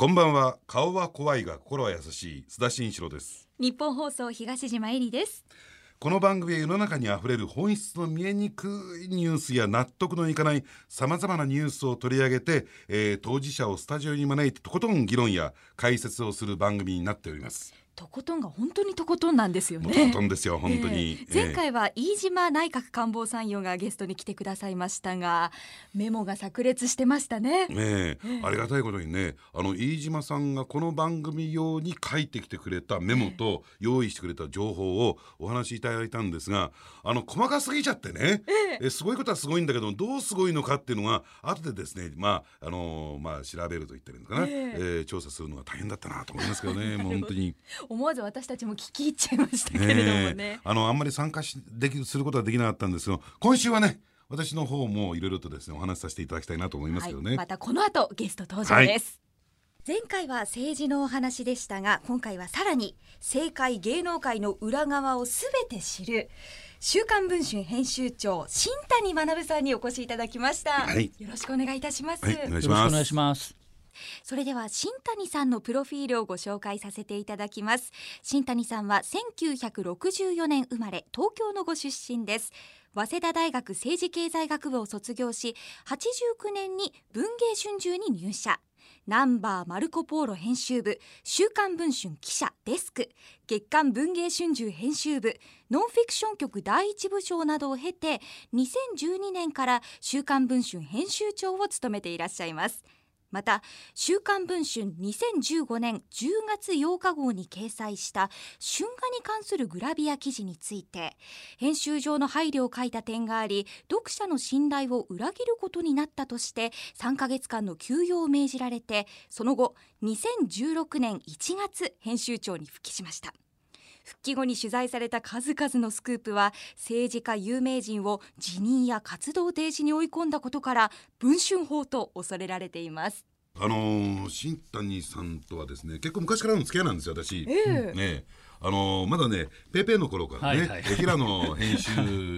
こんばんは。顔は怖いが心は優しい。須田慎一郎です。日本放送東島えりです。この番組は世の中にあふれる本質の見えにくいニュースや納得のいかないさまざまなニュースを取り上げて、えー、当事者をスタジオに招いてとことん議論や解説をする番組になっておりますとことんが本当にとことんなんですよね。とことんですよ本当に、えー、前回は飯島内閣官房参与がゲストに来てくださいましたがメモが炸裂してましたね。ねえー、ありがたいことにねあの飯島さんがこの番組用に書いてきてくれたメモと用意してくれた情報をお話しいただいたんですがあの細かすぎちゃってね、えー、すごいことはすごいんだけどどうすごいのかっていうのが後でですねまああのー、まあ調べると言ってるのかな、えー、えー、調査するのが大変だったなと思いますけどね もう本当に。思わず私たちも聞き入っちゃいましたけれどもね、ね、あのあんまり参加しできすることはできなかったんですけど今週はね私の方もいろいろとですねお話しさせていただきたいなと思いますけどね、はい、またこの後ゲスト登場です、はい、前回は政治のお話でしたが今回はさらに政界芸能界の裏側をすべて知る週刊文春編集長新谷学さんにお越しいただきました、はい、よろしくお願いいたします、はい、お願いしますそれでは新谷さんのプロフィールをご紹介させていただきます。新谷さんは1964年生まれ東京のご出身です。早稲田大学政治経済学部を卒業し89年に文芸春秋に入社。ナンバーマルコ・ポーロ編集部週刊文春記者デスク。月刊文芸春秋編集部ノンフィクション局第一部長などを経て2012年から週刊文春編集長を務めていらっしゃいます。また「週刊文春」2015年10月8日号に掲載した春画に関するグラビア記事について編集上の配慮を書いた点があり読者の信頼を裏切ることになったとして3ヶ月間の休養を命じられてその後2016年1月編集長に復帰しました。復帰後に取材された数々のスクープは政治家有名人を辞任や活動停止に追い込んだことから文春法と恐れられています。あのー、新谷さんとはですね結構昔からの付き合いなんですよ私、えー、ねあのー、まだねペーペーの頃からね、はいはい、平野編集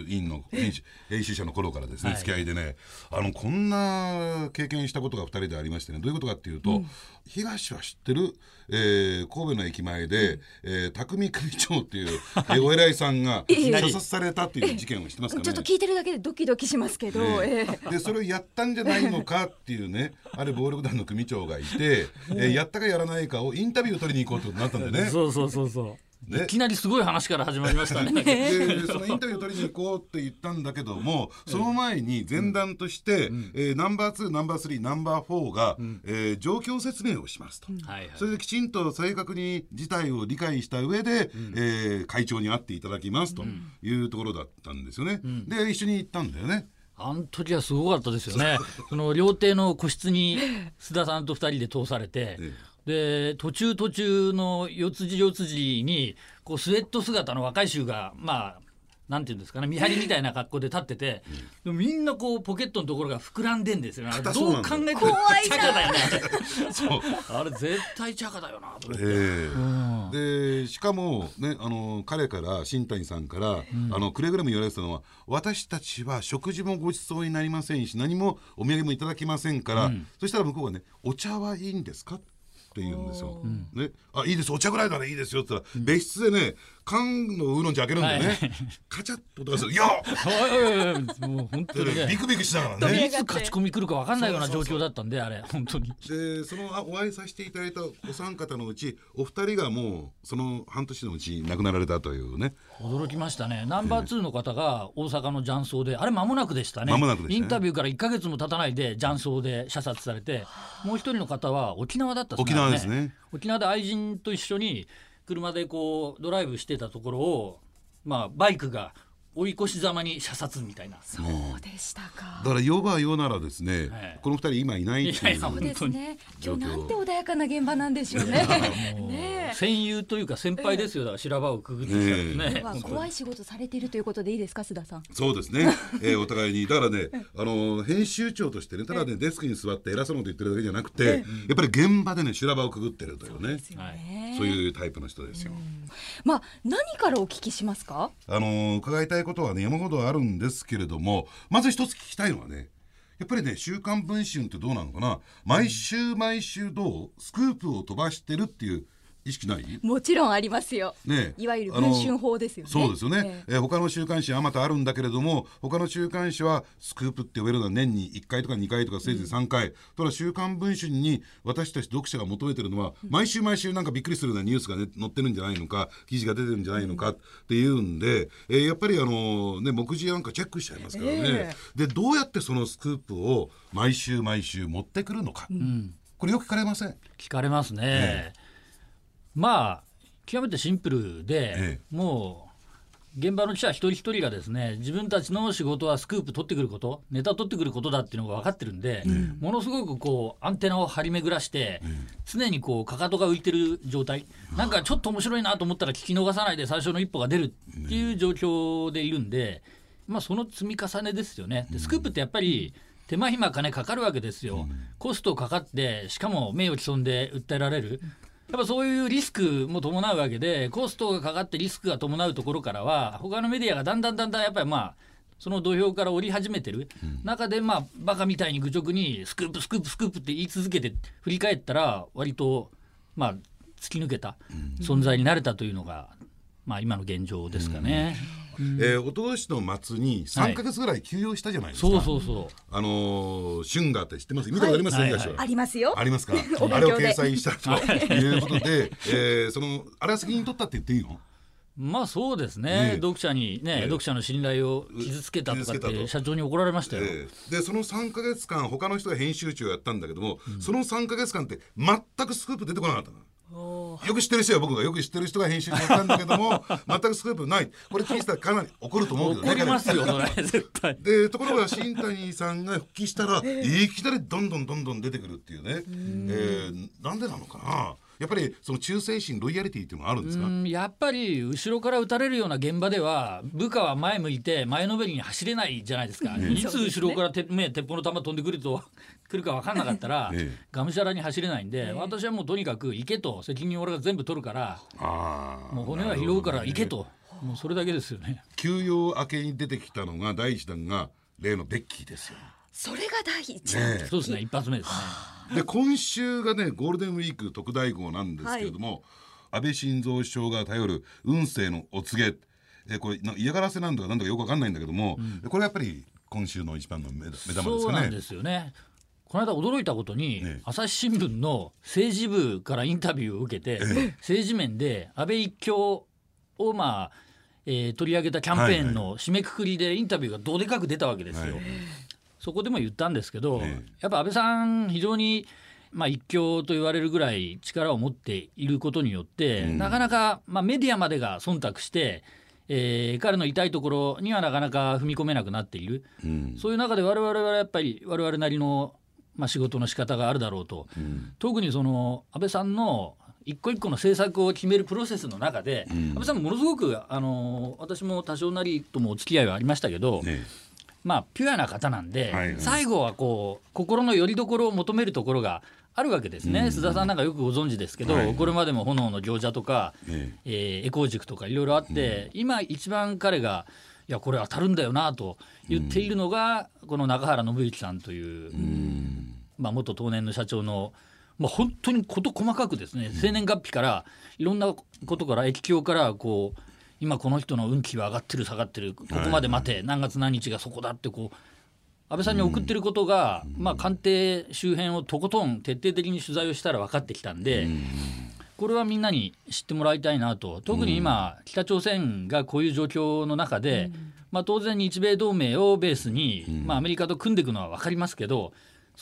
員の編集 編集者の頃からですね、はい、付き合いでねあのこんな経験したことが2人でありましてねどういうことかっていうと、うん、東は知ってる、えー、神戸の駅前で、うん、えー、匠組長っていう、えお偉いさんが 射殺されたっていう事件を知ってますかね。ちょっと聞いてるだけでドキドキしますけど、え。ー、でそれをやったんじゃないのかっていうねあれ暴力団の組長がいて、えー、やったかやらないかをインタビューを取りに行こうってことになったんでね。そうそうそうそう。いきなりすごい話から始まりましたね。でそのインタビューを取りに行こうって言ったんだけども その前に前段として、うん、えー、ナンバー2ナンバー3ナンバー4が、うん、えー、状況説明をしますと、うん、それできちんと正確に事態を理解した上で、うん、えー、会長に会っていただきますというところだったんですよね、で一緒に行ったんだよね。あの時はすごかったですよね。その料亭の個室に須田さんと二人で通されて、で途中途中の四辻四辻にこうスウェット姿の若い衆がまあなんていうんですかね見張りみたいな格好で立ってて、うん、みんなこうポケットのところが膨らんでんですよね。どう考えてもチャカだよねあれ。絶対チャカだよなと思って、えー、うん、でしかもねあの彼から新谷さんから、うん、あのくれぐれも言われてたのは私たちは食事もご馳走になりませんし何もお土産もいただきませんから、そしたら向こうがねお茶はいいんですか？って言うんですよ。ね、あいいです。お茶ぐらいならいいですよって言ったら、別室でね缶のウーロン茶開けるんだよね、はい、カチャッと音がする「いやもう本当に、ね、ビクビクしながらね。いつ勝ち込み来るか分かんないような状況だったんであれ本当に。でそのお会いさせていただいたお三方のうちお二人がもうその半年のうち亡くなられたというね。驚きましたね。ナンバー2の方が大阪の雀荘であれ間もなくでしたね。間もなく、ね、インタビューから1か月も経たないで雀荘で射殺されてもう一人の方は沖縄だった、ね、沖縄ですね。沖縄で愛人と一緒に車でこうドライブしてたところを、まあ、バイクが追い越しざまに射殺みたいな。そうでしたか。だから世が世ならですね、はい、この二人今いないっていうそうですね。今日なんて穏やかな現場なんでしょうね。ね戦友というか先輩ですよ。だから修羅場をくぐってきたね。ね怖い仕事されているということでいいですか須田さん。そうですね、えー、お互いに。だからねあの編集長としてねただねデスクに座って偉そうなこと言ってるだけじゃなくてやっぱり現場でね修羅場をくぐってるというね。そういうタイプの人ですよ、まあ何からお聞きしますか？あの伺いたいことはね山ほどあるんですけれどもまず一つ聞きたいのはねやっぱりね「週刊文春」ってどうなのかな？毎週毎週どう？スクープを飛ばしてるっていう意識ない？もちろんありますよ。ねいわゆる文春法ですよね。そうですよね、えー他の週刊誌はあまたあるんだけれども他の週刊誌はスクープって呼べるのは年に1回とか2回とかせいぜい3回、ただ週刊文春に私たち読者が求めてるのは、毎週毎週なんかびっくりするようなニュースが、ね、載ってるんじゃないのか記事が出てるんじゃないのかっていうんで、えーやっぱりあの、ね、目次なんかチェックしちゃいますからね、えでどうやってそのスクープを毎週毎週持ってくるのか、これよく聞かれません？聞かれますね、えまあ極めてシンプルで、えもう現場の記者一人一人がですね自分たちの仕事はスクープ取ってくることネタ取ってくることだっていうのが分かってるんで、ものすごくこうアンテナを張り巡らして、常にこうかかとが浮いてる状態。なんかちょっと面白いなと思ったら聞き逃さないで最初の一歩が出るっていう状況でいるんで、まあ、その積み重ねですよね。でスクープってやっぱり手間暇金かかるわけですよ、コストかかってしかも名誉毀損で訴えられるやっぱそういうリスクも伴うわけでコストがかかってリスクが伴うところからは他のメディアがだんだんだんだんやっぱりまあその土俵から降り始めてる、中でまあバカみたいに愚直にスクープスクープスクープって言い続けて振り返ったら割とまあ突き抜けた存在になれたというのが、まあ今の現状ですかね。えー、一昨年の末に3か月ぐらい休養したじゃないですか、そうそうそう。あのー、春画って知ってます？見たことあります、はい東はありますよ。ありますか？あれを掲載したと。い。うことで、えー、そのあれは責任取ったって言っていいの？まあそうですね、ねえ。読者にね、ええ。読者の信頼を傷つけたとかって社長に怒られましたよ。えーでその3か月間他の人が編集長をやったんだけども、その3か月間って全くスクープ出てこなかったの。よく知ってる人は僕がよく知ってる人が編集長やったんだけども 全くスクープない。これ聞いてたらかなり怒ると思うけどね。怒りますよ、絶対。でところが新谷さんが復帰したら、いきなりどんどんどんどん出てくるっていうね、えーなんでなのかな。やっぱりその忠誠心ロイヤリティっていうのがあるんですか、うんやっぱり後ろから撃たれるような現場では部下は前向いて前のめりに走れないじゃないですか、いつ後ろからて、ね、鉄砲の弾飛んでくると来るか分かんなかったら、ええがむしゃらに走れないんで、私はもうとにかく行けと責任俺が全部取るからあーもう骨は拾うから行けと、もうそれだけですよね。休養明けに出てきたのが第一弾が例のベッキーですよ。それが第一。ねそうですね一発目ですね。えで今週がねゴールデンウィーク特大号なんですけれども、安倍晋三首相が頼る運勢のお告げえこれな嫌がらせなんだかなんだかよくわかんないんだけども、これやっぱり今週の一番の目目玉ですかね。そうなんですよね。この間驚いたことに、ええ。朝日新聞の政治部からインタビューを受けて、政治面で安倍一強をまあ、えー取り上げたキャンペーンの締めくくりでインタビューがどでかく出たわけですよ。はい。そこでも言ったんですけど、ええ。やっぱ安倍さん非常にまあ、一強と言われるぐらい力を持っていることによって、なかなか、まあ、メディアまでが忖度して、えー彼の痛いところにはなかなか踏み込めなくなっている、うん。そういう中で我々はやっぱり我々なりの、まあ、仕事の仕方があるだろうと、特にその安倍さんの一個一個の政策を決めるプロセスの中で、安倍さんもものすごくあの私も多少なりともお付き合いはありましたけど、ねまあピュアな方なんで、はいはい。最後はこう心の拠り所を求めるところがあるわけですね、須田さんなんかよくご存知ですけど、はいこれまでも炎の行者とか、ねえ。ーエコー塾とかいろいろあって、今一番彼がいやこれ当たるんだよなと言っているのが、この中原信之さんという、まあ、元東年の社長の、まあ、本当に事細かくですね生年月日からいろんなことから液境からこう今この人の運気は上がってる下がってるここまで待て、何月何日がそこだってこう安倍さんに送ってることが、まあ、官邸周辺をとことん徹底的に取材をしたら分かってきたんで、これはみんなに知ってもらいたいなと。特に今、北朝鮮がこういう状況の中で、まあ、当然日米同盟をベースに、まあ、アメリカと組んでいくのは分かりますけど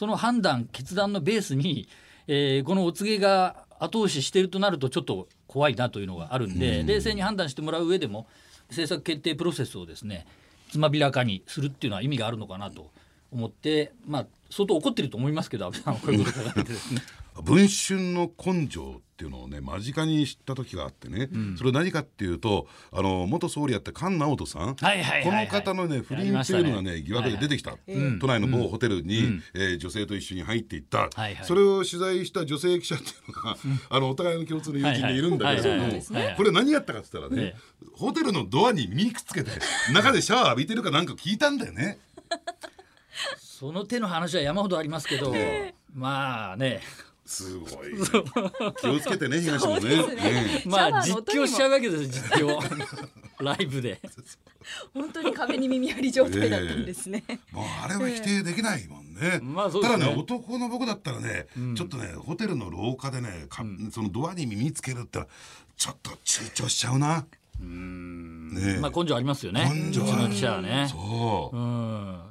その判断決断のベースに、えーこのお告げが後押ししているとなるとちょっと怖いなというのがあるんで、冷静に判断してもらう上でも政策決定プロセスをですねつまびらかにするっていうのは意味があるのかなと思って、まあ、相当怒ってると思いますけど安倍さんは。こういうことを書かれてですね。文春の根性っていうのをね間近に知った時があってね、それ何かっていうとあの元総理やった菅直人さん、はいはいはいはい。この方のね不倫っていうのがね疑惑で出てきた、都内の某ホテルに、えー女性と一緒に入っていった、はいはい。それを取材した女性記者っていうのが、あのお互いの共通の友人でいるんだけれどはいはい。もはいはいはいこれ何やったかって言ったらね、えホテルのドアに耳くっつけて中でシャワー浴びてるかなんか聞いたんだよね。その手の話は山ほどありますけど、まあねすごい、ね、気をつけてね 東もね。まあ実況しちゃうわけです実況。ライブで。本当に壁に耳あり状態だったんですね。もうあれは否定できないもんね。まあそうですね。ただね男の僕だったらね、ちょっとねホテルの廊下でねか、そのドアに耳つけるってのはちょっと躊躇しちゃうな。ねえ。まあ根性ありますよね。根性ある。うちの記者はね。そう、うん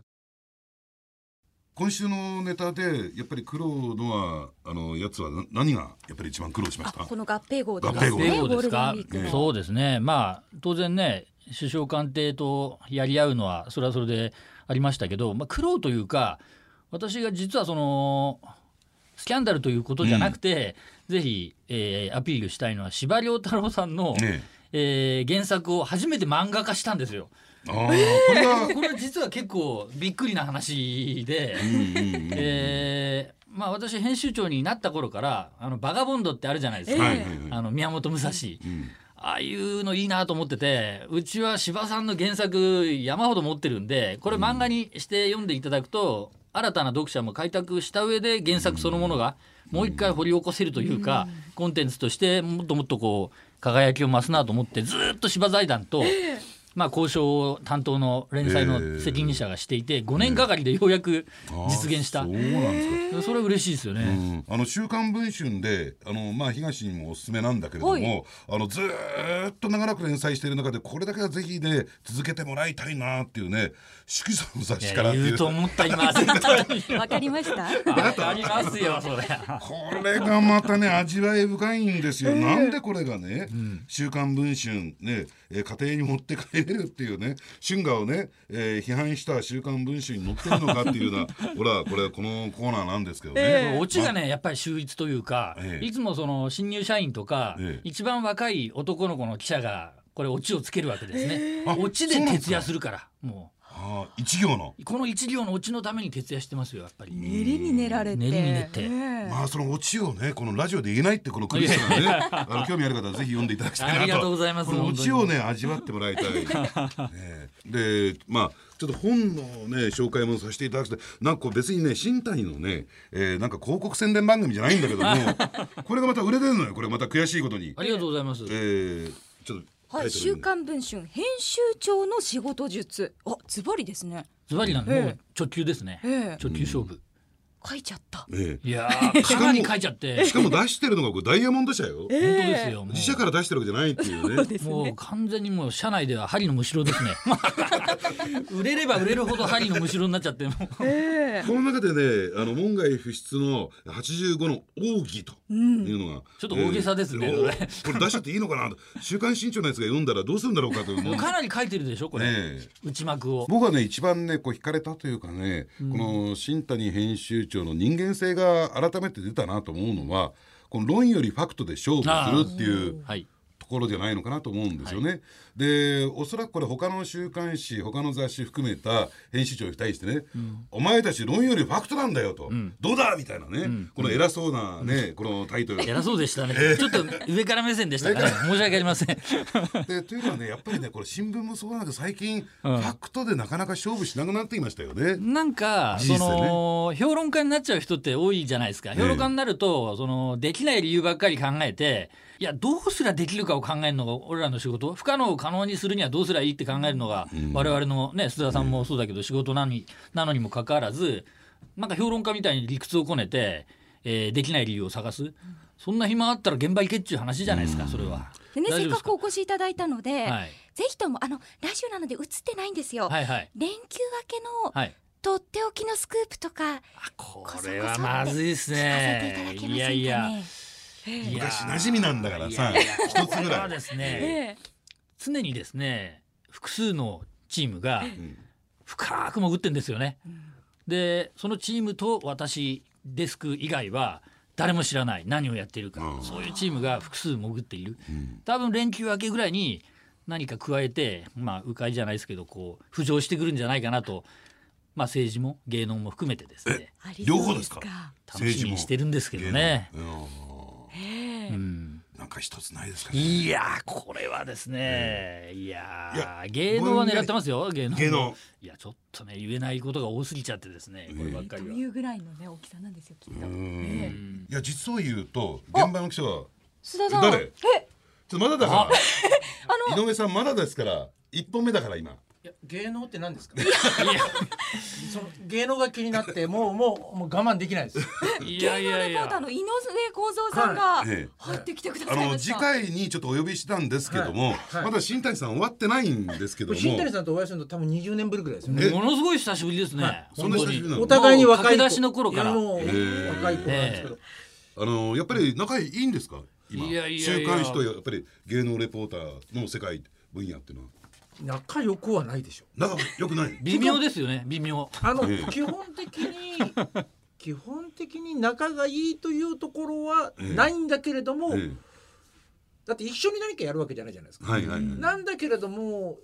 今週のネタでやっぱり苦労のはあのやつはな何がやっぱり一番苦労しました？あこの合併号で合併号。ですか？ゴールデンウィークの。そうですね。まあ当然ね首相官邸とやり合うのはそれはそれでありましたけど、まあ、苦労というか私が実はそのスキャンダルということじゃなくて、ぜひ、えーアピールしたいのは司馬遼太郎さんの、ねえー原作を初めて漫画化したんですよ。ああ、これが、これ実は結構びっくりな話で。えーまあ、私編集長になった頃からあのバガボンドってあるじゃないですか、はいはいはい。あの宮本武蔵、ん。ああいうのいいなと思っててうちは司馬さんの原作山ほど持ってるんでこれ漫画にして読んでいただくと、新たな読者も開拓した上で原作そのものがもう一回掘り起こせるというか、コンテンツとしてもっともっとこう輝きを増すなと思ってずっと司馬財団と、まあ、交渉担当の連載の責任者がしていて5年がかりでようやく実現した、ああそうなんですか。それは嬉しいですよね。うん。あの週刊文春であの、まあ、東にもおすすめなんだけれども、はい。あのずーっと長らく連載している中でこれだけはぜひね続けてもらいたいなっていうね色素の雑誌からっていう。言うと思った今。わかりました。わかりますよそれ。これがまたね味わい深いんですよ、なんでこれがね「週刊文春ね」えー家庭に持って帰れるっていうね春画をね、えー批判した「週刊文春」に載ってるのかっていうような ほらこれこのコーナーなんですけどね。オチがねやっぱり秀逸というか、ええ。いつもその新入社員とか、ええ。一番若い男の子の記者がこれオチをつけるわけですね。あオチで徹夜するからもああ一行の？うこの一行のオチのために徹夜してますよやっぱり。練りに練られて。練りに練って。ええ。まあそのオチをねこのラジオで言えないってこの苦しさがねあの興味ある方はぜひ読んでいただきたいなと。ありがとうございますこのオチをね味わってもらいたい、ねでまあちょっと本のね紹介もさせていただくとなんかこう別にね新谷のね、えーなんか広告宣伝番組じゃないんだけども これがまた売れてるのよこれまた悔しいことに。ありがとうございます。えー、ちょっとはい、週刊文春編集長の仕事術。あ、ズバリですね。ズバリなんで、ええもう直球ですね。ええ直球勝負。書いちゃった。えいやーかなり書いちゃって。えしかも出してるのがこれダイヤモンド社よ、本当ですよ。自社から出してるわけじゃないっていうね。ですもう完全にもう社内では針のむしろですね。売れれば売れるほど針のむしろになっちゃってもう。ええ。この中でねあの門外不出の85の奥義というのが、ちょっと大げさですねえーこれ出しちゃっていいのかなと。週刊新潮のやつが読んだらどうするんだろうかと思うもうかなり書いてるでしょこれ、内幕を。僕はね一番ねこう惹かれたというかね、この新谷編集長の人間性が改めて出たなと思うのはこの論よりファクトで勝負するっていう。ところじゃないのかなと思うんですよね。でおそらくこれ他の週刊誌他の雑誌含めた編集長に対してね、お前たち論よりファクトなんだよと、どうだみたいなね、この偉そうなね、このタイトル。偉そうでしたね。ちょっと上から目線でした から、申し訳ありません。でというのはねやっぱりねこれ新聞もそうなんだけど最近、ファクトでなかなか勝負しなくなってきましたよね。なんか、ねの評論家になっちゃう人って多いじゃないですか。評論家になると、そのできない理由ばっかり考えて。いやどうすりゃできるかを考えるのが俺らの仕事不可能を可能にするにはどうすりゃいいって考えるのが我々のね須田さんもそうだけど仕事なのになのにもかかわらずなんか評論家みたいに理屈をこねて、えーできない理由を探すそんな暇あったら現場行けっちゅう話じゃないですかそれは。でね、せっかくお越しいただいたので、はいぜひともあのラジオなので映ってないんですよ。はいはい連休明けのはい。とっておきのスクープとかあこれはまずいです聞かせていただね。けませんかね。いやいや。昔馴染みなんだからさ一つぐらい。ですね、ええ。常にですね複数のチームが深く潜ってんですよね。でそのチームと私デスク以外は誰も知らない何をやっているか、うん。そういうチームが複数潜っている、多分連休明けぐらいに何か加えてまあ迂回じゃないですけどこう浮上してくるんじゃないかなと、まあ、政治も芸能も含めてですね。両方ですか？楽しみにしてるんですけどね。うん。なんかぱ一つないですかね。いやこれはですね、いや芸能は狙ってますよ。芸能芸能。いやちょっとね言えないことが多すぎちゃってですねこればっかりは、というぐらいのね大きさなんですよきっと。うん。いや実を言うと現場の記者は須田さん。誰？え、ちょっとまだだから。井上さんまだですから一本目だから今いや芸能って何ですか？その芸能が気になってもうもうもう我慢できないです。いやいやい芸能レポーターやの井上公造さんがええ。入ってきてくだあのさいました。次回にちょっとお呼びしたんですけども、はい。はい。まだ新谷さん終わってないんですけども。新谷さんとお会いするの多分20年ぶりぐらいですよね。えものすごい久しぶりですね、そんな久しぶりなのお互いに若いもう駆け出しの頃から。いやもうええ。若い子なんですけど、あのやっぱり仲いいんですか？今。いやいやいや。週刊誌とやっぱり芸能レポーターの世界分野っていうのは仲良くはないでしょ。仲良くない 微妙ですよね微妙。あの、ええ。基本的に 基本的に仲がいいというところはないんだけれども、えだって一緒に何かやるわけじゃないじゃないですか、えはいはいはい。なんだけれども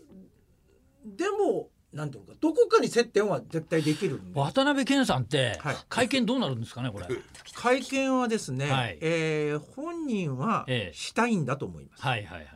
でもなんていうのかどこかに接点は絶対できるんで渡辺謙さんってはい。会見どうなるんですかねこれ。会見はですね、はい。えー本人はええ。したいんだと思います。はいはいはい。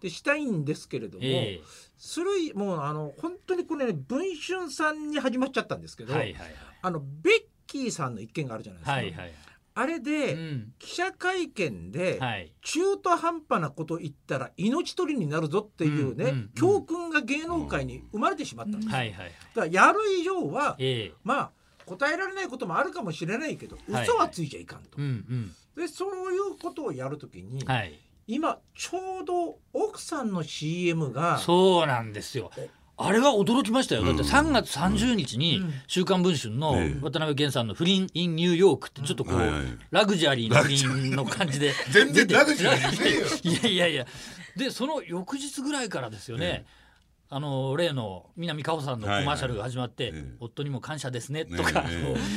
でしたいんですけれども、えするいもうあの本当にこれね文春さんに始まっちゃったんですけど、えはいはい。あのベッキーさんの一件があるじゃないですか。はいはいはい。あれで、うん。記者会見で、はい。中途半端なこと言ったら命取りになるぞっていうね、うんうん教訓が芸能界に生まれてしまったんです、はいはいはい。だからやる以上はええまあ答えられないこともあるかもしれないけどはい。嘘はついちゃいかんと、うんうん。でそういうことをやるときに、はい今ちょうど奥さんの CM がそうなんですよ。あれは驚きましたよ。だってうん。3月30日にうん「週刊文春」のええ。渡辺謙さんの不倫 in ニューヨークってちょっとこうラグジュアリーな不倫の感じで全然ラグジュアリーじゃねえよ。いやいやいや。でその翌日ぐらいからですよね、あの例の南果歩さんのコマーシャルが始まって「はいはいええ。夫にも感謝ですね」とか、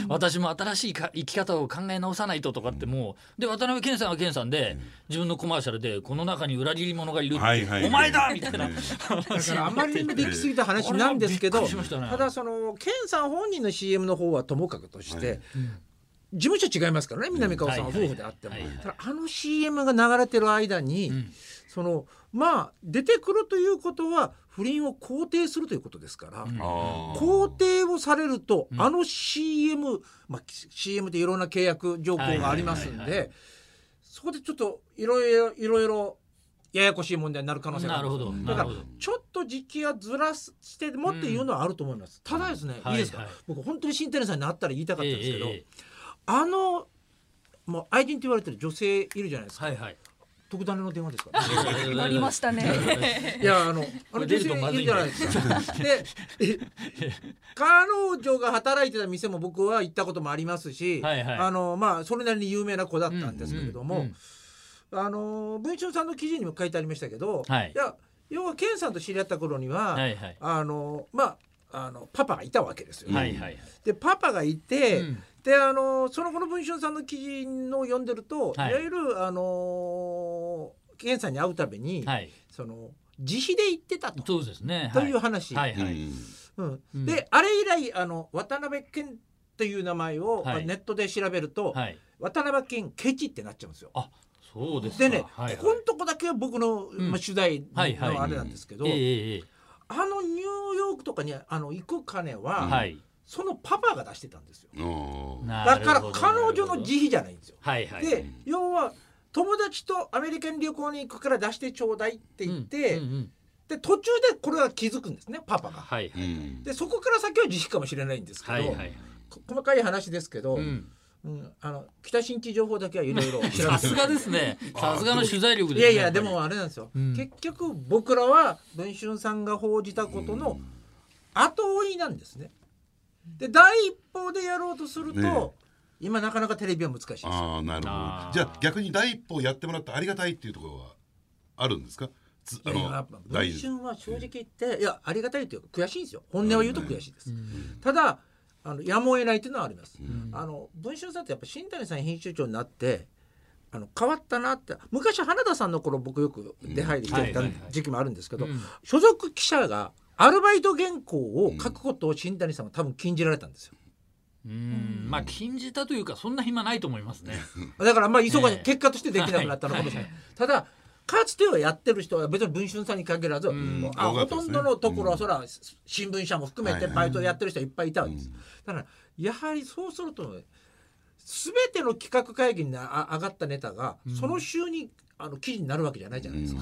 私も新しいか生き方を考え直さないと」とかってもうで渡辺謙さんは謙さんで、自分のコマーシャルで「この中に裏切り者がいる」ってはいはいはい。お前だ!」みたいな、え。だからあまりにもできすぎた話なんですけど、たね。ただそのケンさん本人の CM の方はともかくとして、事務所違いますからね南川さんは夫婦であっても、ただあの CM が流れてる間に、ん。そのまあ出てくるということは不倫を肯定するということですから。うん。肯定をされると、ん。あの CM、まあ、CM っていろんな契約条項がありますんでそこでちょっといろいろいろいろややこしい問題になる可能性がある。だからちょっと時期はずらしてもっていうのはあると思います、ただですね、はいいいですか、はい僕本当に新谷さんに会ったら言いたかったんですけど、ええええあのもう愛人と言われてる女性いるじゃないですか、はいはい。特ダネの電話ですから、なりましたね。いやあのあの女性いいるじゃないですか。でえ 彼女が働いてた店も僕は行ったこともありますし、はいはい。あのまあそれなりに有名な子だったんですけれども、うんうんあの文春さんの記事にも書いてありましたけど、はいや要は健さんと知り合った頃には、はいはい。あのまああのパパがいたわけですよ、はいはいはい。でパパがいて、うん。であのその後の文春さんの記事の読んでると、はい。い、わゆるあの健さんに会うたびに、はい。その自費で行ってたと。そうですね。という話、はいはい、うん。うん。うん。であれ以来あの渡辺謙という名前を、はい。ネットで調べると、はい。渡辺謙ケチってなっちゃうんですよ。あそうですか。でね、はいはい。ここのとこだけは僕の、ん。まあ、取材のはいはい。あれなんですけど、ええええあのニューヨークとかにあの行く金は、はい。そのパパが出してたんですよ。だから彼女の自費じゃないんですよ。はいはいで要は友達とアメリカに旅行に行くから出してちょうだいって言って、うんうんうんで途中でこれが気づくんですねパパが。はいはいうん。でそこから先は自費かもしれないんですけど、はいはいこ細かい話ですけど、ううんんあの北新地情報だけはいろいろさすがですね。さすがの取材力ですねいやいやでもあれなんですよ、うん。結局僕らは文春さんが報じたことの後追いなんですね。で第一報でやろうとすると、ね今なかなかテレビは難しいです。ああなるほど。じゃあ逆に第一歩やってもらってありがたいっていうところはあるんですか？つあいやいややのっぱ文第春は正直言って、いやありがたいというか悔しいんですよ。本音を言うと悔しいです、ただあのやむを得ないというのはあります、あの文春さんってやっぱ新谷さん編集長になってあの変わったなって昔花田さんの頃僕よく出入りしてた時期もあるんですけど、うん。所属記者がアルバイト原稿を書くことを新谷さんは多分禁じられたんですよ。うん。まあ禁じたというかそんな暇ないと思いますね。だからまあ忙しい、ええ。結果としてできなくなったのかもしれない、ただかつてはやってる人は別に文春さんに限らず、ん。あね。とんどのところはそら、新聞社も含めてはいバイトやってる人はいっぱいいたわけです、だからやはりそうするとね全ての企画会議にあ上がったネタが、その週にあの記事になるわけじゃないじゃないですか。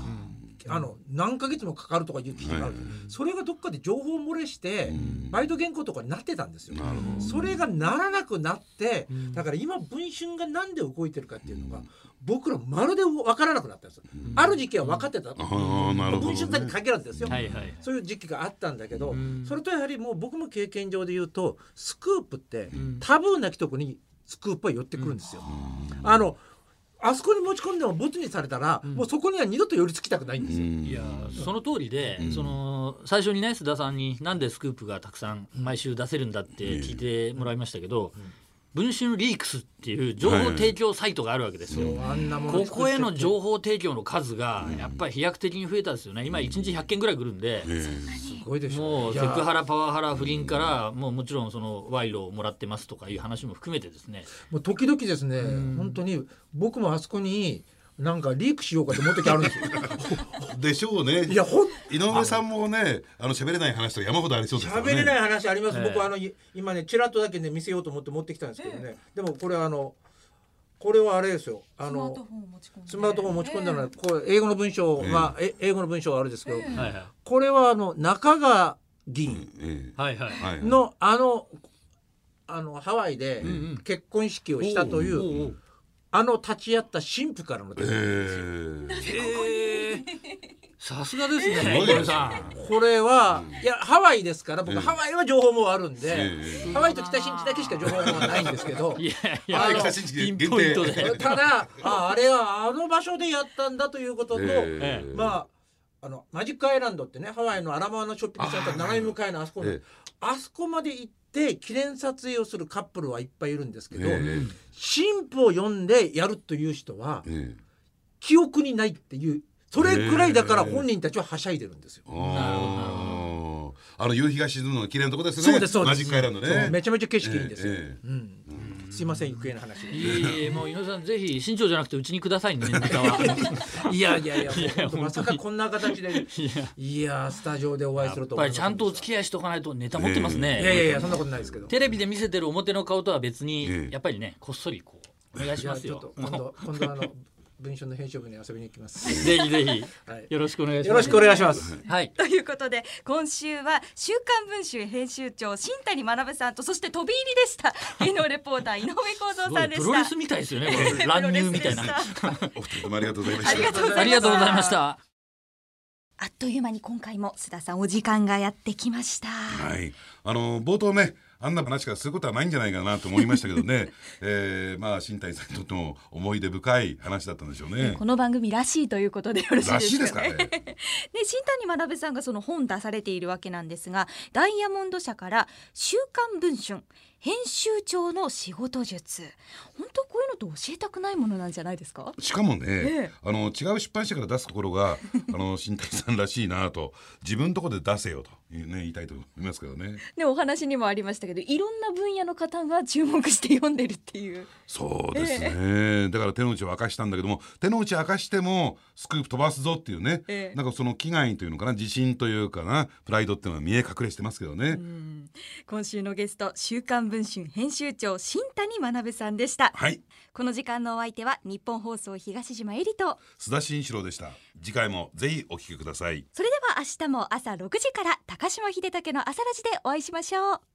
あの何ヶ月もかかるとかいう記事がある、それがどっかで情報漏れして、バイト原稿とかになってたんですよ。それがならなくなって、だから今文春がなんで動いてるかっていうのが、僕らまるで分からなくなったんですよ。ある時期は分かってた、文春さんにね、限らずですよ。はいはい。そういう時期があったんだけど、それとやはりもう僕も経験上で言うとスクープってタブーなきとこにスクープは寄ってくるんですよ。あのあそこに持ち込んでもボツにされたら、もうそこには二度と寄りつきたくないんですよ。いやその通りで、その最初にね須田さんになんでスクープがたくさん毎週出せるんだって聞いてもらいましたけど、文春リークスっていう情報提供サイトがあるわけですよ。あんなものここへの情報提供の数がやっぱり飛躍的に増えたですよね。今1日100件ぐらい来るんで。すごいでしょもうセクハラパワハラ不倫からもうもちろんその賄賂をもらってますとかいう話も含めてですね。もう時々ですね、本当に僕もあそこになんかリークしようかと思う時あるんですよ。でしょうね。いやほん井上さんもねあの喋れない話とか山ほどありそうですからね。喋れない話あります、ええ。僕あのい今ねちらっとだけね見せようと思って持ってきたんですけどね、でもこれあのこれはあれですよ。あのスマートフォンを持ち込んで。スマートフォン持ち込んだのは、これ英語の文章は、え英語の文章はあれですけど、これはあの中川議員え。はいはい。えはい。の、あのあのハワイでん結婚式をしたというあの立ち会った神父からの手え紙えへえさすがですねこれは、いやハワイですから僕、ええハワイは情報もあるんで、ええ。ハワイと北新地だけしか情報もないんですけど いやいや。ただああれはあの場所でやったんだということと、ええ。まああのマジックアイランドってねハワイのアラモアナショッピングセンターの斜め向かいのあそこあそこまで行って記念撮影をするカップルはいっぱいいるんですけど、ええ。神父を呼んでやるという人はええ。記憶にないっていうそれくらいだから本人たちははしゃいでるんですよ。あー。あの夕日が沈むのが綺麗なとこですね。そうですそうです。マジックアイランドね。めちゃめちゃ景色いいんですよ。ええ。うんすいません余計な話で。いえいえもう井上さんぜひ新庄じゃなくてうちにくださいね ネタは。いやいやいやまさかこんな形で。いや。いやスタジオでお会いするとやっぱりちゃんとおき付き合いしとかないとネタ持ってますね、いやいやいやそんなことないですけど。テレビで見せてる表の顔とは別に、ええ。やっぱりねこっそりこうお願いしますよ。ちょっと今度今度あの文春の編集部に遊びに行きます。ぜひぜひ。はい。よろしくお願いします。よろしくお願いします。はい。ということで今週は「週刊文春」編集長新谷学さんとそして飛び入りでした。芸能レポーター井上公すご造さんでした。いプロレスみたいですよね乱入みたいな。お二人ともありがとうございました。ありがとうございます。ありがとうございました。あっという間に今回も須田さんお時間がやってきました、はい、あの冒頭ねあんな話からすることはないんじゃないかなと思いましたけどね、えー、まあ新谷さんにとっても思い出深い話だったんでしょうねこ。の番組らしいということでよろしいらですかね。しいですかね。で新谷学さんがその本出されているわけなんですがダイヤモンド社から「週刊文春」編集長の仕事術本当こういうのって教えたくないものなんじゃないですか？しかもね、ええあの違う出版社から出すところがあの新谷さんらしいなと自分のところで出せよと、ね、言いたいと思いますけどね。でお話にもありましたけどいろんな分野の方が注目して読んでるっていう。そうですね、だから手の内を明かしたんだけども手の内明かしてもスクープ飛ばすぞっていうね、ええ。なんかその危害というのかな自信というかなプライドっていうのは見え隠れしてますけどね。今週のゲスト週刊文春編集長新谷学さんでした。はい。この時間のお相手は日本放送東島えりと須田慎一郎でした。次回もぜひお聞きください。それでは明日も朝6時から高島秀武の朝ラジでお会いしましょう。